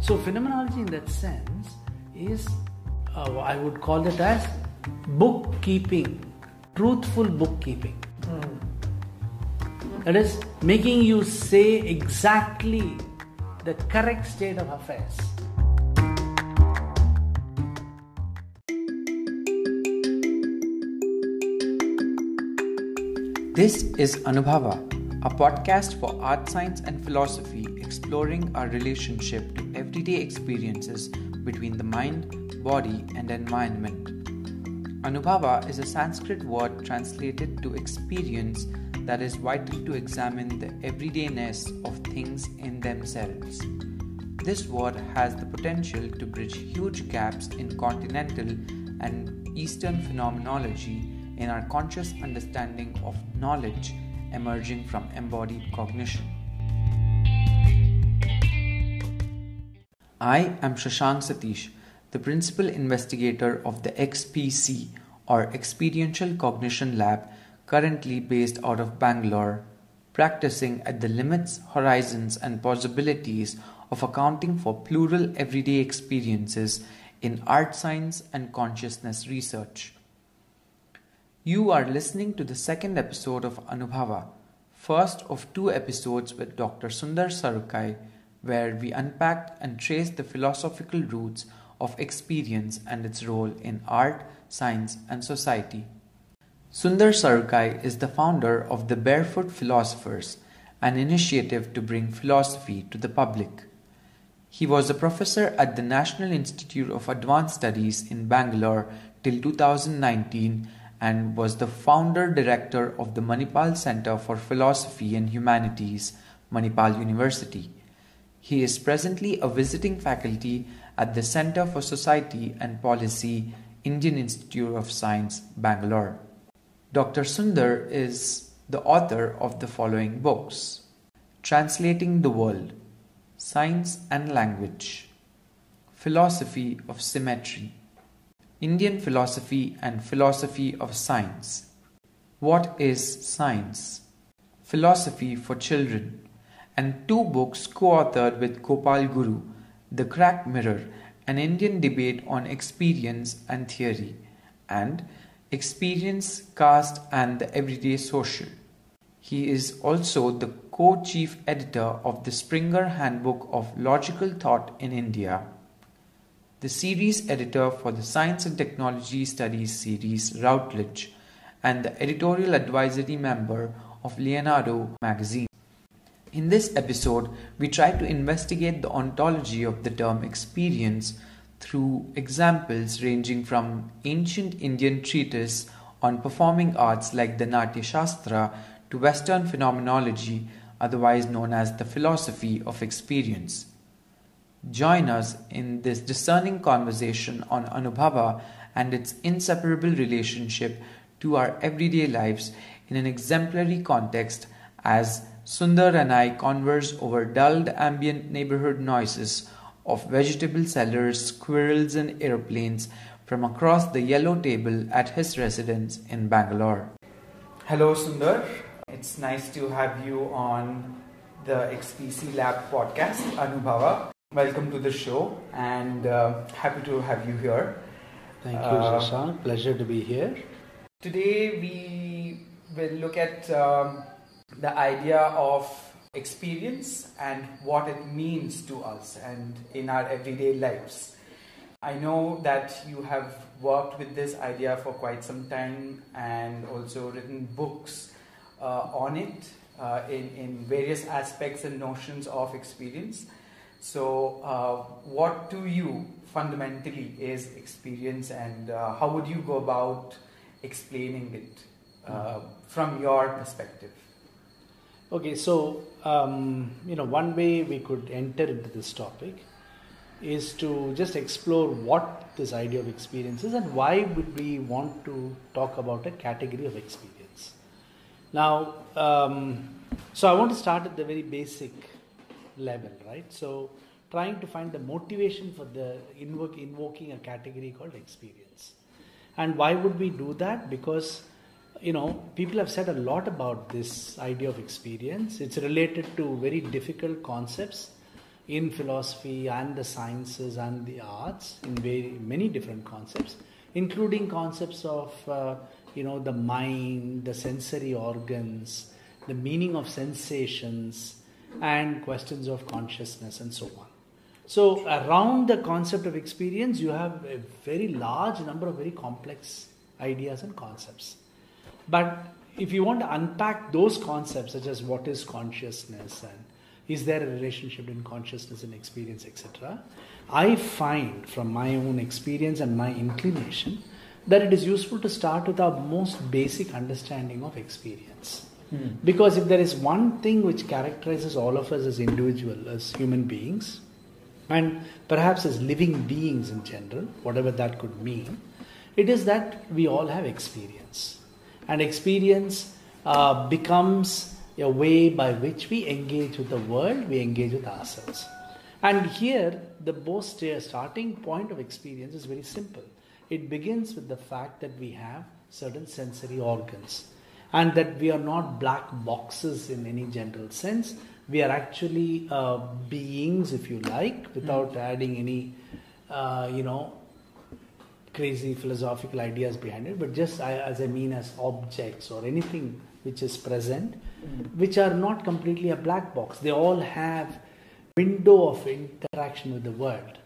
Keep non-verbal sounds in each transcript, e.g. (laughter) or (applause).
So, phenomenology in that sense is, uh, I would call it as bookkeeping, truthful bookkeeping. That is, making you say exactly the correct state of affairs. This is Anubhava, a podcast for art, science, and philosophy exploring our relationship to experiences between the mind, body, and environment. Anubhava is a Sanskrit word translated to experience that is vital to examine the everydayness of things in themselves. This word has the potential to bridge huge gaps in continental and Eastern phenomenology in our conscious understanding of knowledge emerging from embodied cognition. I am Shashank Satish, the principal investigator of the XPC or Experiential Cognition Lab, currently based out of Bangalore, practicing at the limits, horizons, and possibilities of accounting for plural everyday experiences in art science and consciousness research. You are listening to the second episode of Anubhava, first of two episodes with Dr. Sundar Sarukkai, where we unpack and trace the philosophical roots of experience and its role in art, science, and society. Sundar Sarukkai is the founder of the Barefoot Philosophers, an initiative to bring philosophy to the public. He was a professor at the National Institute of Advanced Studies in Bangalore till 2019 and was the founder director of the Manipal Center for Philosophy and Humanities, Manipal University. He is presently a visiting faculty at the Center for Society and Policy, Indian Institute of Science, Bangalore. Dr. Sundar is the author of the following books Translating the World, Science and Language, Philosophy of Symmetry, Indian Philosophy and Philosophy of Science. What is Science? Philosophy for Children, and two books co authored with Gopal Guru The Crack Mirror, an Indian debate on experience and theory, and Experience, Caste, and the Everyday Social. He is also the co chief editor of the Springer Handbook of Logical Thought in India the series editor for the Science and Technology Studies series Routledge, and the editorial advisory member of Leonardo magazine. In this episode, we try to investigate the ontology of the term experience through examples ranging from ancient Indian treatises on performing arts like the Natya Shastra to Western phenomenology, otherwise known as the philosophy of experience. Join us in this discerning conversation on Anubhava and its inseparable relationship to our everyday lives in an exemplary context as Sundar and I converse over dulled ambient neighborhood noises of vegetable sellers, squirrels, and airplanes from across the yellow table at his residence in Bangalore. Hello, Sundar. It's nice to have you on the XPC Lab podcast, Anubhava. Welcome to the show and uh, happy to have you here. Thank you, uh, Pleasure to be here. Today we will look at um, the idea of experience and what it means to us and in our everyday lives. I know that you have worked with this idea for quite some time and also written books uh, on it uh, in, in various aspects and notions of experience. So, uh, what to you fundamentally is experience, and uh, how would you go about explaining it uh, from your perspective? Okay, so um, you know, one way we could enter into this topic is to just explore what this idea of experience is and why would we want to talk about a category of experience. Now, um, so I want to start at the very basic level, right? So, trying to find the motivation for the invoking a category called experience. And why would we do that? Because you know, people have said a lot about this idea of experience. It's related to very difficult concepts in philosophy and the sciences and the arts in very many different concepts, including concepts of uh, you know the mind, the sensory organs, the meaning of sensations, and questions of consciousness and so on. So around the concept of experience, you have a very large number of very complex ideas and concepts. But if you want to unpack those concepts, such as what is consciousness and is there a relationship between consciousness and experience, etc., I find from my own experience and my inclination that it is useful to start with our most basic understanding of experience. Hmm. Because if there is one thing which characterizes all of us as individuals, as human beings, and perhaps as living beings in general, whatever that could mean, it is that we all have experience. And experience uh, becomes a way by which we engage with the world, we engage with ourselves. And here, the most starting point of experience is very simple. It begins with the fact that we have certain sensory organs and that we are not black boxes in any general sense. We are actually uh, beings, if you like, without mm. adding any, uh, you know, crazy philosophical ideas behind it, but just as I mean as objects or anything which is present, mm. which are not completely a black box. They all have window of interaction with the world.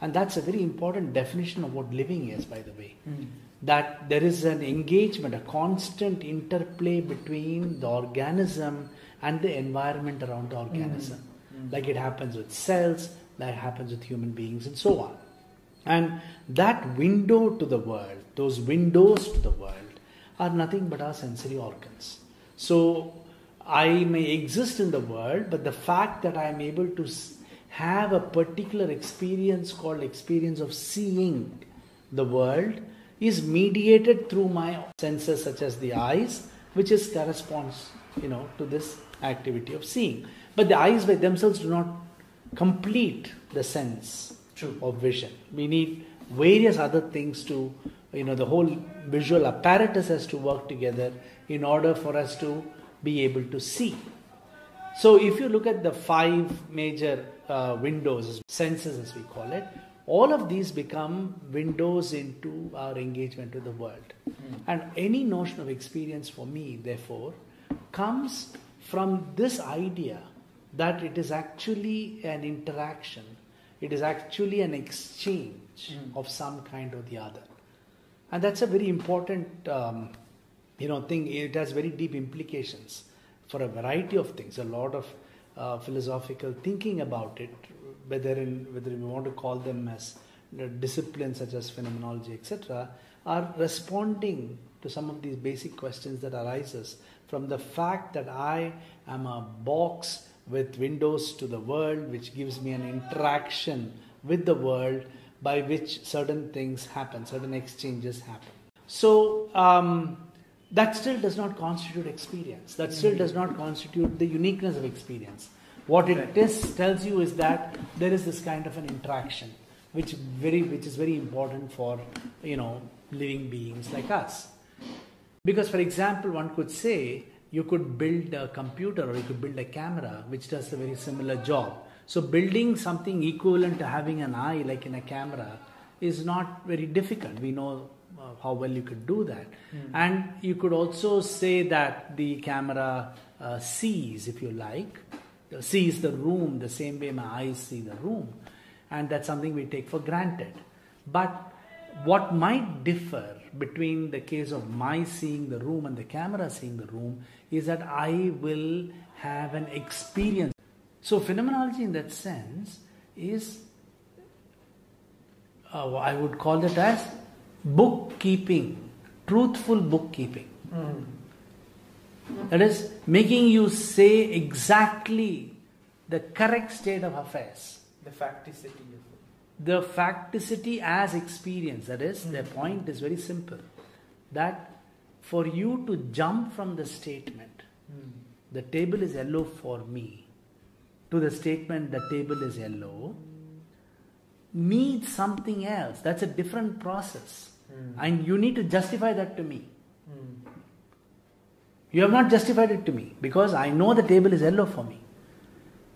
And that's a very important definition of what living is, by the way. Mm. That there is an engagement, a constant interplay between the organism and the environment around the organism. Mm. Like it happens with cells, like happens with human beings, and so on. And that window to the world, those windows to the world, are nothing but our sensory organs. So I may exist in the world, but the fact that I am able to have a particular experience called experience of seeing the world is mediated through my senses such as the eyes, which is corresponds, you know, to this activity of seeing. But the eyes by themselves do not complete the sense True. of vision. We need various other things to you know the whole visual apparatus has to work together in order for us to be able to see so if you look at the five major uh, windows senses as we call it all of these become windows into our engagement with the world mm. and any notion of experience for me therefore comes from this idea that it is actually an interaction it is actually an exchange mm. of some kind or the other and that's a very important um, you know thing it has very deep implications for a variety of things a lot of uh, philosophical thinking about it whether in whether we want to call them as disciplines such as phenomenology etc are responding to some of these basic questions that arises from the fact that i am a box with windows to the world which gives me an interaction with the world by which certain things happen, certain exchanges happen. So, um, that still does not constitute experience. That still does not constitute the uniqueness of experience. What it is, tells you is that there is this kind of an interaction, which very which is very important for you know living beings like us. Because, for example, one could say you could build a computer or you could build a camera which does a very similar job. So, building something equivalent to having an eye, like in a camera, is not very difficult. We know uh, how well you could do that. Mm. And you could also say that the camera uh, sees, if you like, sees the room the same way my eyes see the room. And that's something we take for granted. But what might differ between the case of my seeing the room and the camera seeing the room is that I will have an experience so, phenomenology in that sense is, uh, I would call it as bookkeeping, truthful bookkeeping. Mm. That is, making you say exactly the correct state of affairs. The facticity. The facticity as experience. That is, mm. the point is very simple. That for you to jump from the statement, mm. the table is yellow for me, to the statement the table is yellow needs something else. That's a different process. Mm. And you need to justify that to me. Mm. You have not justified it to me because I know the table is yellow for me.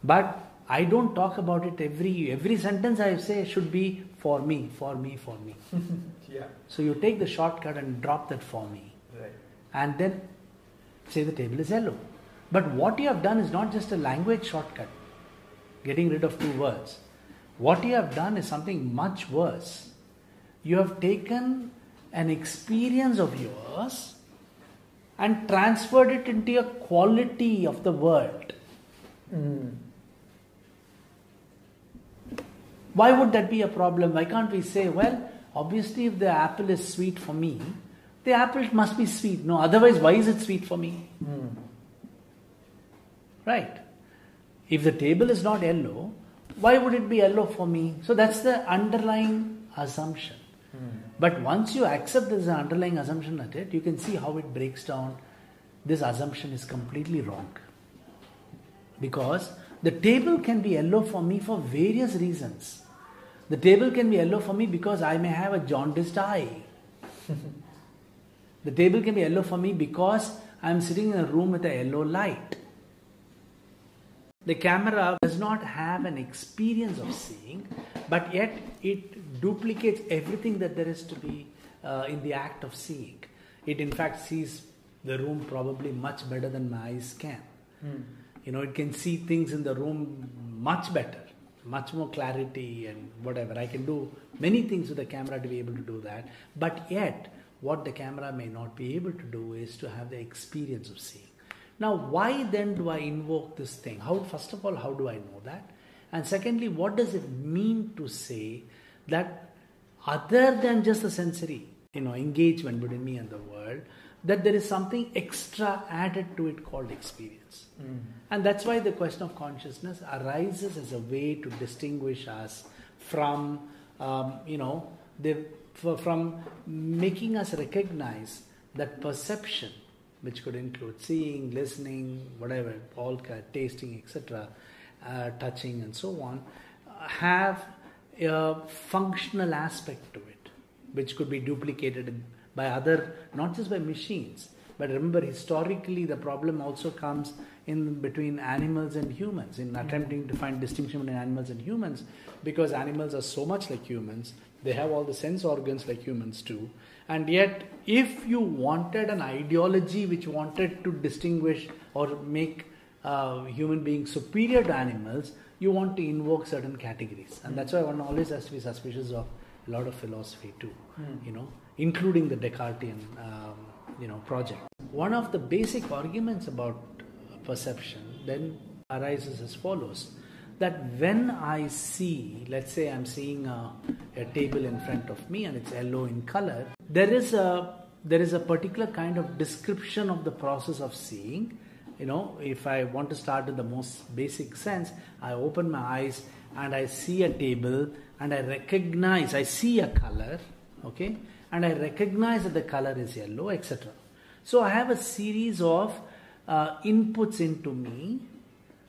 But I don't talk about it every every sentence I say should be for me, for me, for me. (laughs) yeah. So you take the shortcut and drop that for me. Right. And then say the table is yellow. But what you have done is not just a language shortcut, getting rid of two words. What you have done is something much worse. You have taken an experience of yours and transferred it into a quality of the world. Mm. Why would that be a problem? Why can't we say, well, obviously, if the apple is sweet for me, the apple must be sweet. No, otherwise, why is it sweet for me? Mm. Right. If the table is not yellow, why would it be yellow for me? So that's the underlying assumption. Mm. But once you accept there's an underlying assumption at it, you can see how it breaks down. This assumption is completely wrong. Because the table can be yellow for me for various reasons. The table can be yellow for me because I may have a jaundiced eye. (laughs) the table can be yellow for me because I'm sitting in a room with a yellow light. The camera does not have an experience of seeing, but yet it duplicates everything that there is to be uh, in the act of seeing. It, in fact, sees the room probably much better than my eyes can. Mm. You know, it can see things in the room much better, much more clarity and whatever. I can do many things with the camera to be able to do that, but yet, what the camera may not be able to do is to have the experience of seeing. Now, why then do I invoke this thing? How, first of all, how do I know that? And secondly, what does it mean to say that other than just the sensory, you know, engagement between me and the world, that there is something extra added to it called experience. Mm. And that's why the question of consciousness arises as a way to distinguish us from, um, you know, the, from making us recognize that perception which could include seeing, listening, whatever, all kind of tasting, etc., uh, touching, and so on, have a functional aspect to it, which could be duplicated by other, not just by machines. But remember, historically, the problem also comes in between animals and humans, in attempting to find distinction between animals and humans, because animals are so much like humans. They have all the sense organs like humans too. And yet, if you wanted an ideology which wanted to distinguish or make uh, human beings superior to animals, you want to invoke certain categories. And that's why one always has to be suspicious of a lot of philosophy too, Mm. you know, including the Descartesian, um, you know, project. One of the basic arguments about perception then arises as follows that when I see, let's say I'm seeing a, a, table in front of me and it's yellow in color, there is a there is a particular kind of description of the process of seeing. You know, if I want to start with the most basic sense, I open my eyes and I see a table and I recognize, I see a color, okay, and I recognize that the color is yellow, etc. So I have a series of uh, inputs into me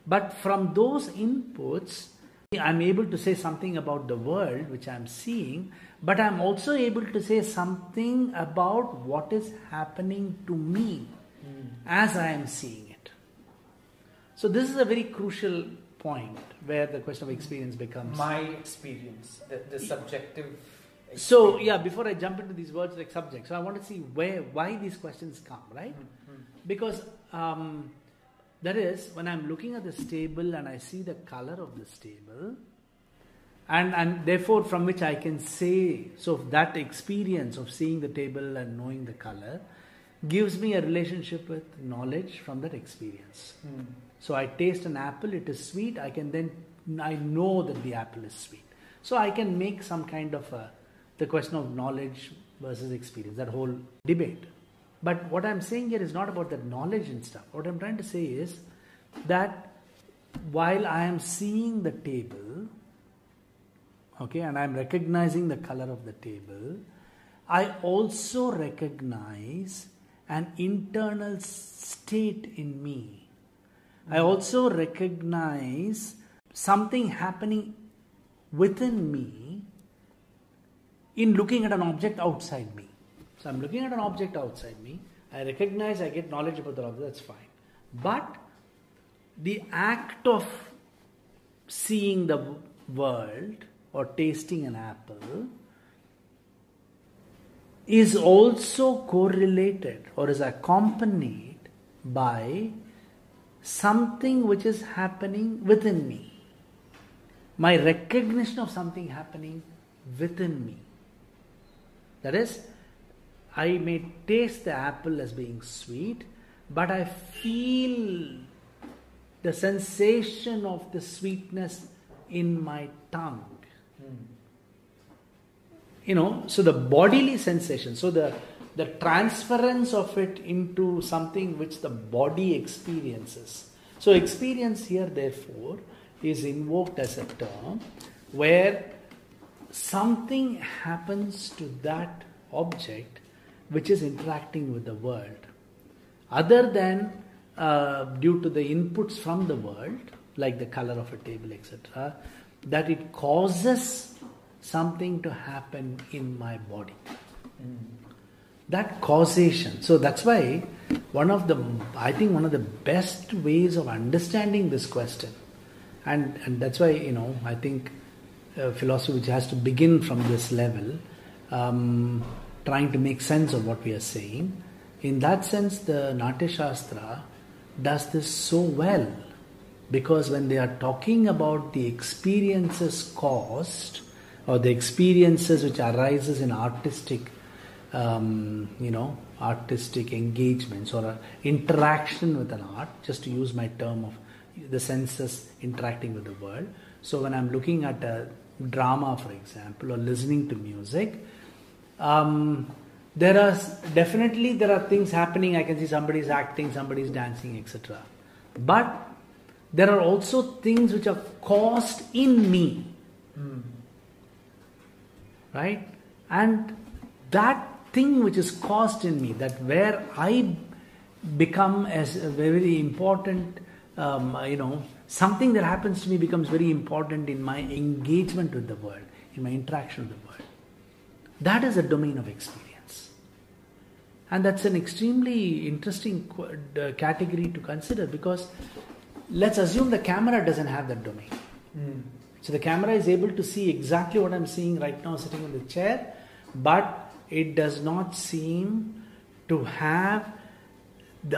but from those inputs, I'm able to say something about the world which I'm seeing, but I'm also able to say something about what is happening to me mm. as I am seeing it. So, this is a very crucial point where the question of experience becomes my experience, the, the subjective. Experience. So, yeah, before I jump into these words like subject, so I want to see where why these questions come, right? Mm-hmm. Because um, that is, when I'm looking at this table and I see the color of this table, and, and therefore from which I can say, so that experience of seeing the table and knowing the color gives me a relationship with knowledge from that experience. Mm. So I taste an apple, it is sweet, I can then, I know that the apple is sweet. So I can make some kind of a, the question of knowledge versus experience, that whole debate. But what I'm saying here is not about that knowledge and stuff. What I'm trying to say is that while I am seeing the table, okay, and I'm recognizing the color of the table, I also recognize an internal state in me. I also recognize something happening within me in looking at an object outside me. So I'm looking at an object outside me. I recognize, I get knowledge about the object, that's fine. But the act of seeing the world or tasting an apple is also correlated or is accompanied by something which is happening within me. My recognition of something happening within me. That is, I may taste the apple as being sweet, but I feel the sensation of the sweetness in my tongue. Hmm. You know, so the bodily sensation, so the the transference of it into something which the body experiences. So, experience here, therefore, is invoked as a term where something happens to that object which is interacting with the world, other than uh, due to the inputs from the world, like the color of a table, etc., that it causes something to happen in my body. Mm that causation. So that's why one of the i think one of the best ways of understanding this question and and that's why you know i think uh, philosophy which has to begin from this level um, trying to make sense of what we are saying. In that sense the natya shastra does this so well because when they are talking about the experiences caused or the experiences which arises in artistic um, you know, artistic engagements or interaction with an art, just to use my term of the senses interacting with the world. So when I'm looking at a drama, for example, or listening to music, um, there are definitely there are things happening. I can see somebody's acting, somebody's dancing, etc. But there are also things which are caused in me, mm. right? And that thing which is caused in me, that where I become as a very important, um, you know, something that happens to me becomes very important in my engagement with the world, in my interaction with the world. That is a domain of experience. And that's an extremely interesting uh, category to consider because let's assume the camera doesn't have that domain. Mm. So the camera is able to see exactly what I'm seeing right now sitting in the chair, but it does not seem to have,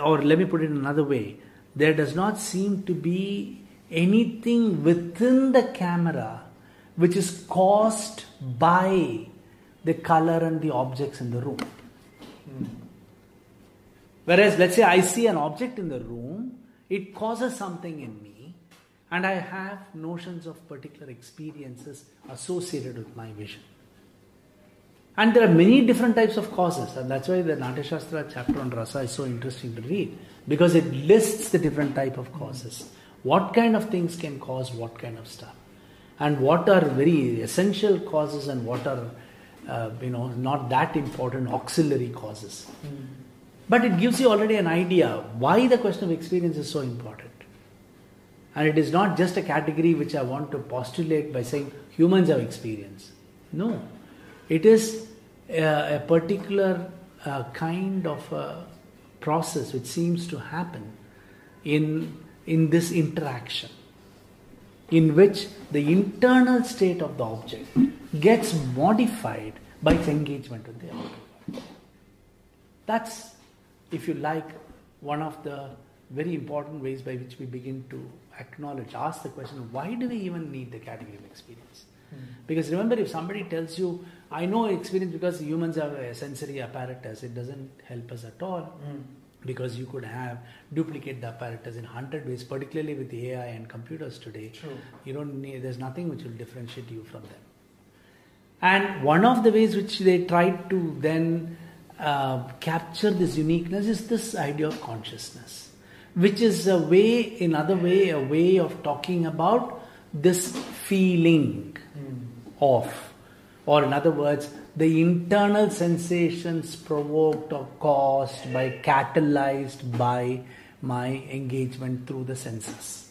or let me put it another way, there does not seem to be anything within the camera which is caused by the color and the objects in the room. Hmm. Whereas, let's say I see an object in the room, it causes something in me, and I have notions of particular experiences associated with my vision. And there are many different types of causes, and that's why the Natya Shastra chapter on rasa is so interesting to read because it lists the different type of causes. What kind of things can cause what kind of stuff, and what are very essential causes and what are uh, you know not that important auxiliary causes. Mm. But it gives you already an idea why the question of experience is so important. And it is not just a category which I want to postulate by saying humans have experience. No, it is a, a particular uh, kind of a process which seems to happen in, in this interaction, in which the internal state of the object gets modified by its engagement with the outer world. That's, if you like, one of the very important ways by which we begin to acknowledge, ask the question why do we even need the category of experience? Mm. Because remember, if somebody tells you, I know experience because humans have a sensory apparatus, it doesn't help us at all. Mm. Because you could have duplicate the apparatus in hundred ways, particularly with AI and computers today. True. You don't need. There's nothing which will differentiate you from them. And one of the ways which they tried to then uh, capture this uniqueness is this idea of consciousness, which is a way, in other way, a way of talking about this feeling mm. of, or in other words, the internal sensations provoked or caused by, catalyzed by my engagement through the senses.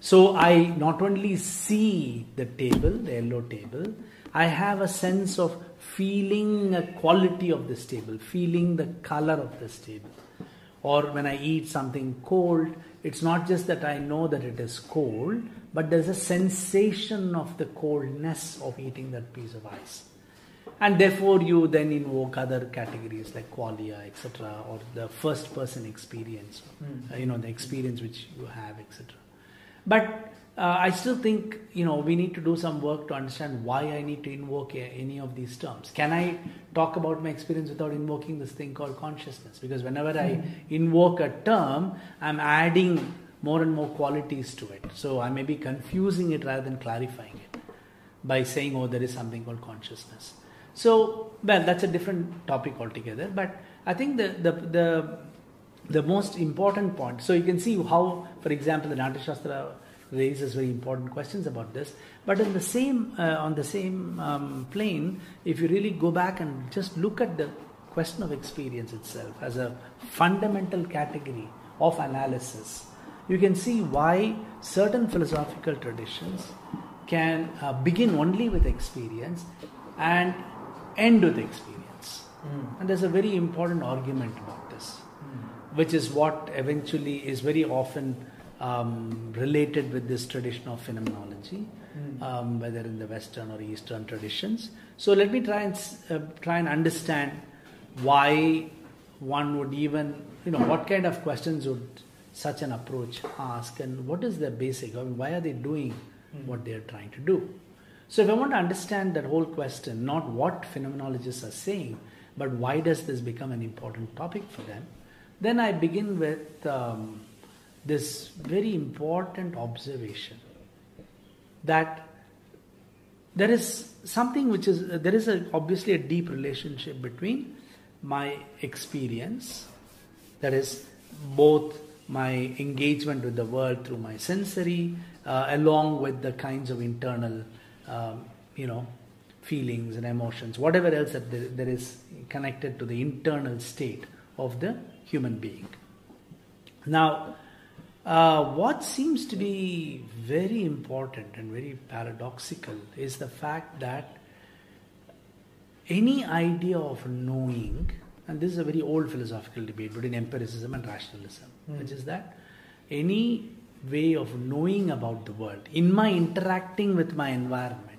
So I not only see the table, the yellow table, I have a sense of feeling a quality of this table, feeling the color of this table. Or when I eat something cold, it's not just that I know that it is cold, but there's a sensation of the coldness of eating that piece of ice. And therefore, you then invoke other categories like qualia, etc., or the first person experience, Mm. uh, you know, the experience which you have, etc. But uh, I still think you know we need to do some work to understand why I need to invoke a, any of these terms. Can I talk about my experience without invoking this thing called consciousness? Because whenever I invoke a term, I'm adding more and more qualities to it. So I may be confusing it rather than clarifying it by saying, "Oh, there is something called consciousness." So, well, that's a different topic altogether. But I think the the the the most important point. So you can see how, for example, the Natya Shastra raises very important questions about this. But in the same uh, on the same um, plane, if you really go back and just look at the question of experience itself as a fundamental category of analysis, you can see why certain philosophical traditions can uh, begin only with experience and end with experience. And there's a very important argument about this which is what eventually is very often um, related with this tradition of phenomenology, um, whether in the Western or Eastern traditions. So let me try and uh, try and understand why one would even, you know, what kind of questions would such an approach ask, and what is the basic? I mean, why are they doing what they are trying to do? So if I want to understand that whole question, not what phenomenologists are saying, but why does this become an important topic for them, then I begin with um, this very important observation that there is something which is there is a, obviously a deep relationship between my experience that is both my engagement with the world through my sensory uh, along with the kinds of internal um, you know feelings and emotions whatever else that there, there is connected to the internal state of the human being. Now uh, what seems to be very important and very paradoxical is the fact that any idea of knowing, and this is a very old philosophical debate between empiricism and rationalism, hmm. which is that any way of knowing about the world, in my interacting with my environment,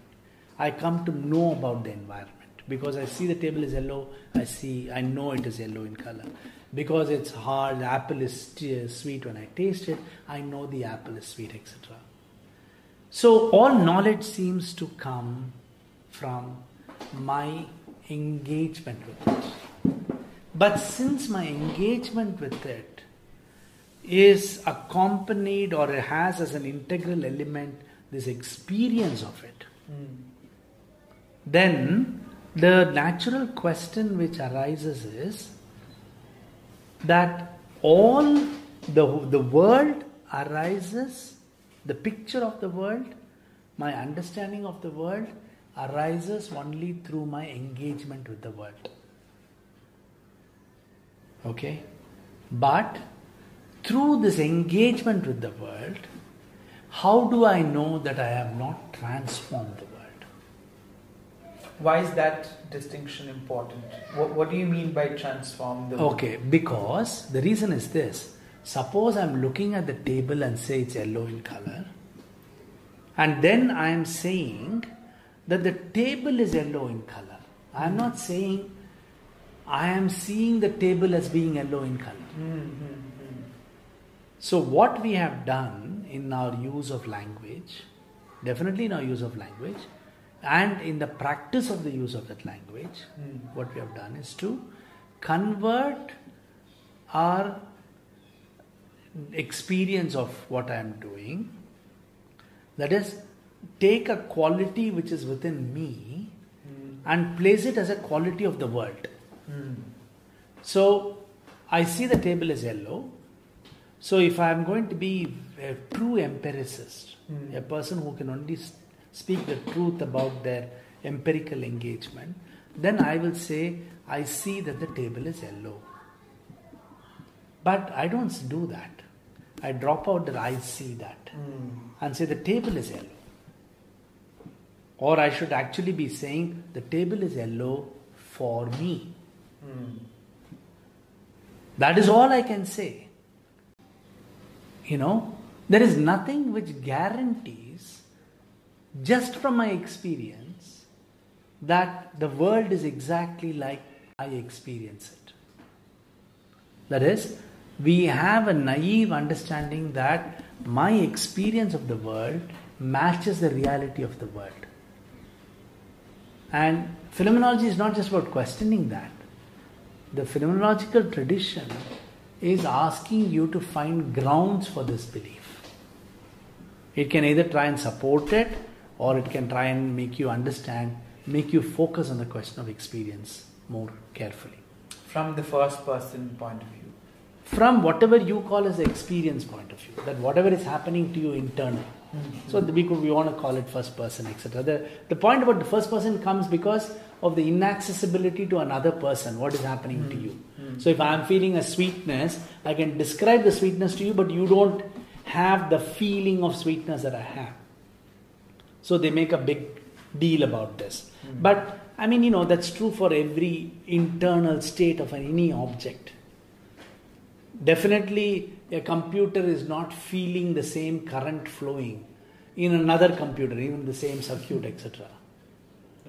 I come to know about the environment. Because I see the table is yellow, I see, I know it is yellow in color. Because it's hard, the apple is uh, sweet when I taste it, I know the apple is sweet, etc. So all knowledge seems to come from my engagement with it. But since my engagement with it is accompanied or has as an integral element this experience of it, then the natural question which arises is that all the, the world arises, the picture of the world, my understanding of the world arises only through my engagement with the world. Okay? But through this engagement with the world, how do I know that I have not transformed the world? Why is that distinction important? What, what do you mean by transform the world? Okay, because the reason is this. Suppose I'm looking at the table and say it's yellow in color, and then I am saying that the table is yellow in color. I am not saying I am seeing the table as being yellow in color. Hmm, hmm, hmm. So, what we have done in our use of language, definitely in our use of language, and in the practice of the use of that language, what we have done is to convert our experience of what I am doing, that is, take a quality which is within me and place it as a quality of the world. Hmm. So I see the table is yellow. So if I am going to be a true empiricist, hmm. a person who can only speak the truth about their empirical engagement, then I will say, I see that the table is yellow. But I don't do that. I drop out that I see that hmm. and say the table is yellow. Or I should actually be saying the table is yellow for me. Hmm. That is all I can say. You know, there is nothing which guarantees, just from my experience, that the world is exactly like I experience it. That is, we have a naive understanding that my experience of the world matches the reality of the world. And phenomenology is not just about questioning that. The phenomenological tradition is asking you to find grounds for this belief. It can either try and support it or it can try and make you understand, make you focus on the question of experience more carefully. From the first person point of view from whatever you call as the experience point of view, that whatever is happening to you internally. Mm-hmm. So we we want to call it first person, etc. The the point about the first person comes because of the inaccessibility to another person, what is happening mm-hmm. to you. Mm-hmm. So if I am feeling a sweetness, I can describe the sweetness to you, but you don't have the feeling of sweetness that I have. So they make a big deal about this. But I mean, you know, that's true for every internal state of any object Definitely, a computer is not feeling the same current flowing in another computer, even the same circuit, etc.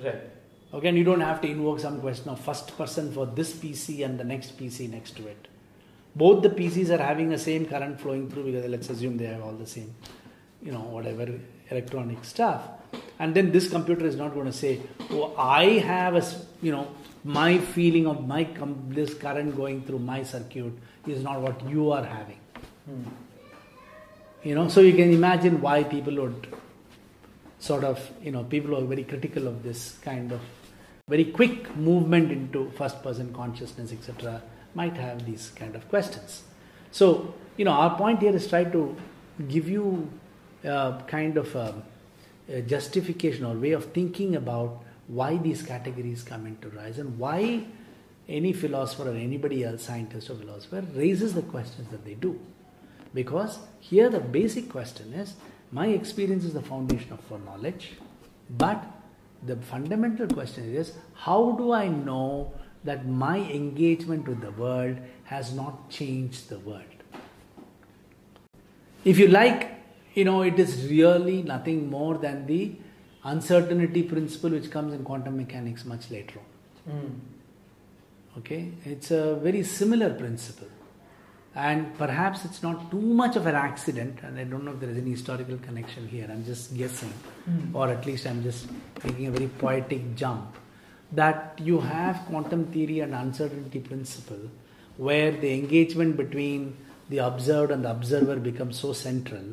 Right. Okay, and you don't have to invoke some question of first person for this PC and the next PC next to it. Both the PCs are having the same current flowing through because let's assume they have all the same, you know, whatever electronic stuff. And then this computer is not going to say, "Oh, I have a, you know, my feeling of my com- this current going through my circuit is not what you are having. Hmm. You know, so you can imagine why people would sort of, you know, people are very critical of this kind of very quick movement into first person consciousness, etc., might have these kind of questions. So, you know, our point here is try to give you a kind of a, a justification or way of thinking about why these categories come into rise and why any philosopher or anybody else, scientist or philosopher, raises the questions that they do. Because here the basic question is my experience is the foundation of for knowledge, but the fundamental question is how do I know that my engagement with the world has not changed the world? If you like, you know, it is really nothing more than the uncertainty principle which comes in quantum mechanics much later on. Mm. Okay, it's a very similar principle. And perhaps it's not too much of an accident, and I don't know if there is any historical connection here, I'm just guessing, mm. or at least I'm just making a very poetic jump, that you have quantum theory and uncertainty principle where the engagement between the observed and the observer becomes so central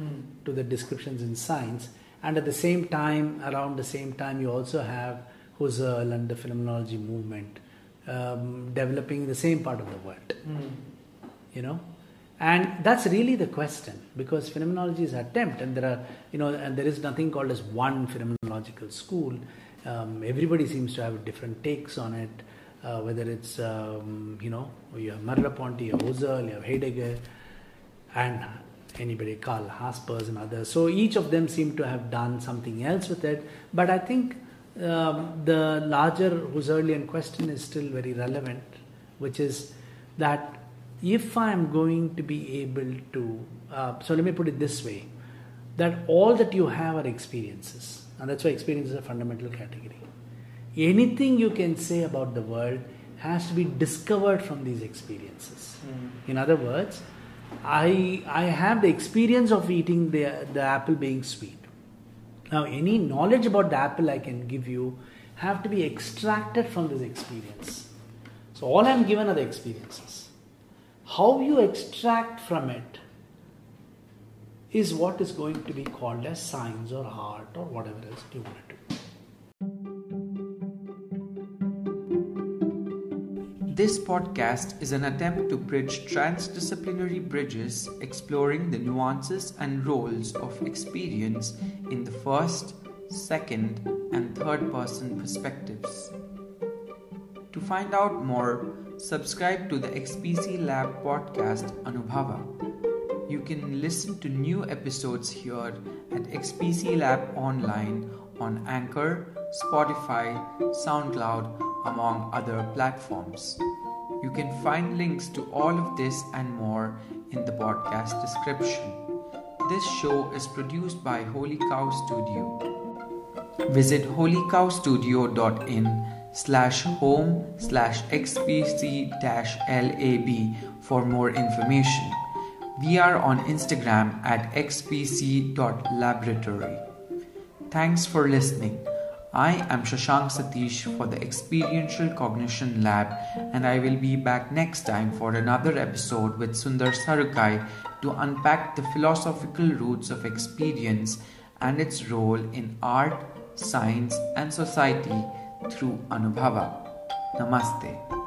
mm. to the descriptions in science, and at the same time, around the same time, you also have Husserl and the phenomenology movement um, developing the same part of the world. Mm. You know, and that's really the question because phenomenology is attempt, and there are you know, and there is nothing called as one phenomenological school. Um, everybody seems to have different takes on it. Uh, whether it's um, you know you have Merleau-Ponty, you have Husserl, you have Heidegger, and anybody Karl Jaspers and others. So each of them seem to have done something else with it. But I think um, the larger Husserlian question is still very relevant, which is that if I am going to be able to, uh, so let me put it this way, that all that you have are experiences, and that's why experience is a fundamental category. Anything you can say about the world has to be discovered from these experiences. Mm. In other words, I I have the experience of eating the the apple being sweet. Now, any knowledge about the apple I can give you have to be extracted from this experience. So, all I'm given are the experiences. How you extract from it is what is going to be called as science or art or whatever else you want to do. This podcast is an attempt to bridge transdisciplinary bridges exploring the nuances and roles of experience in the first, second, and third person perspectives. To find out more, subscribe to the XPC Lab podcast Anubhava. You can listen to new episodes here at XPC Lab Online on Anchor, Spotify, SoundCloud, among other platforms. You can find links to all of this and more in the podcast description. This show is produced by Holy Cow Studio. Visit holycowstudio.in slash home slash xpc dash lab for more information. We are on Instagram at xpc.laboratory. Thanks for listening. I am Shashank Satish for the Experiential Cognition Lab, and I will be back next time for another episode with Sundar Sarukkai to unpack the philosophical roots of experience and its role in art, science, and society through Anubhava. Namaste.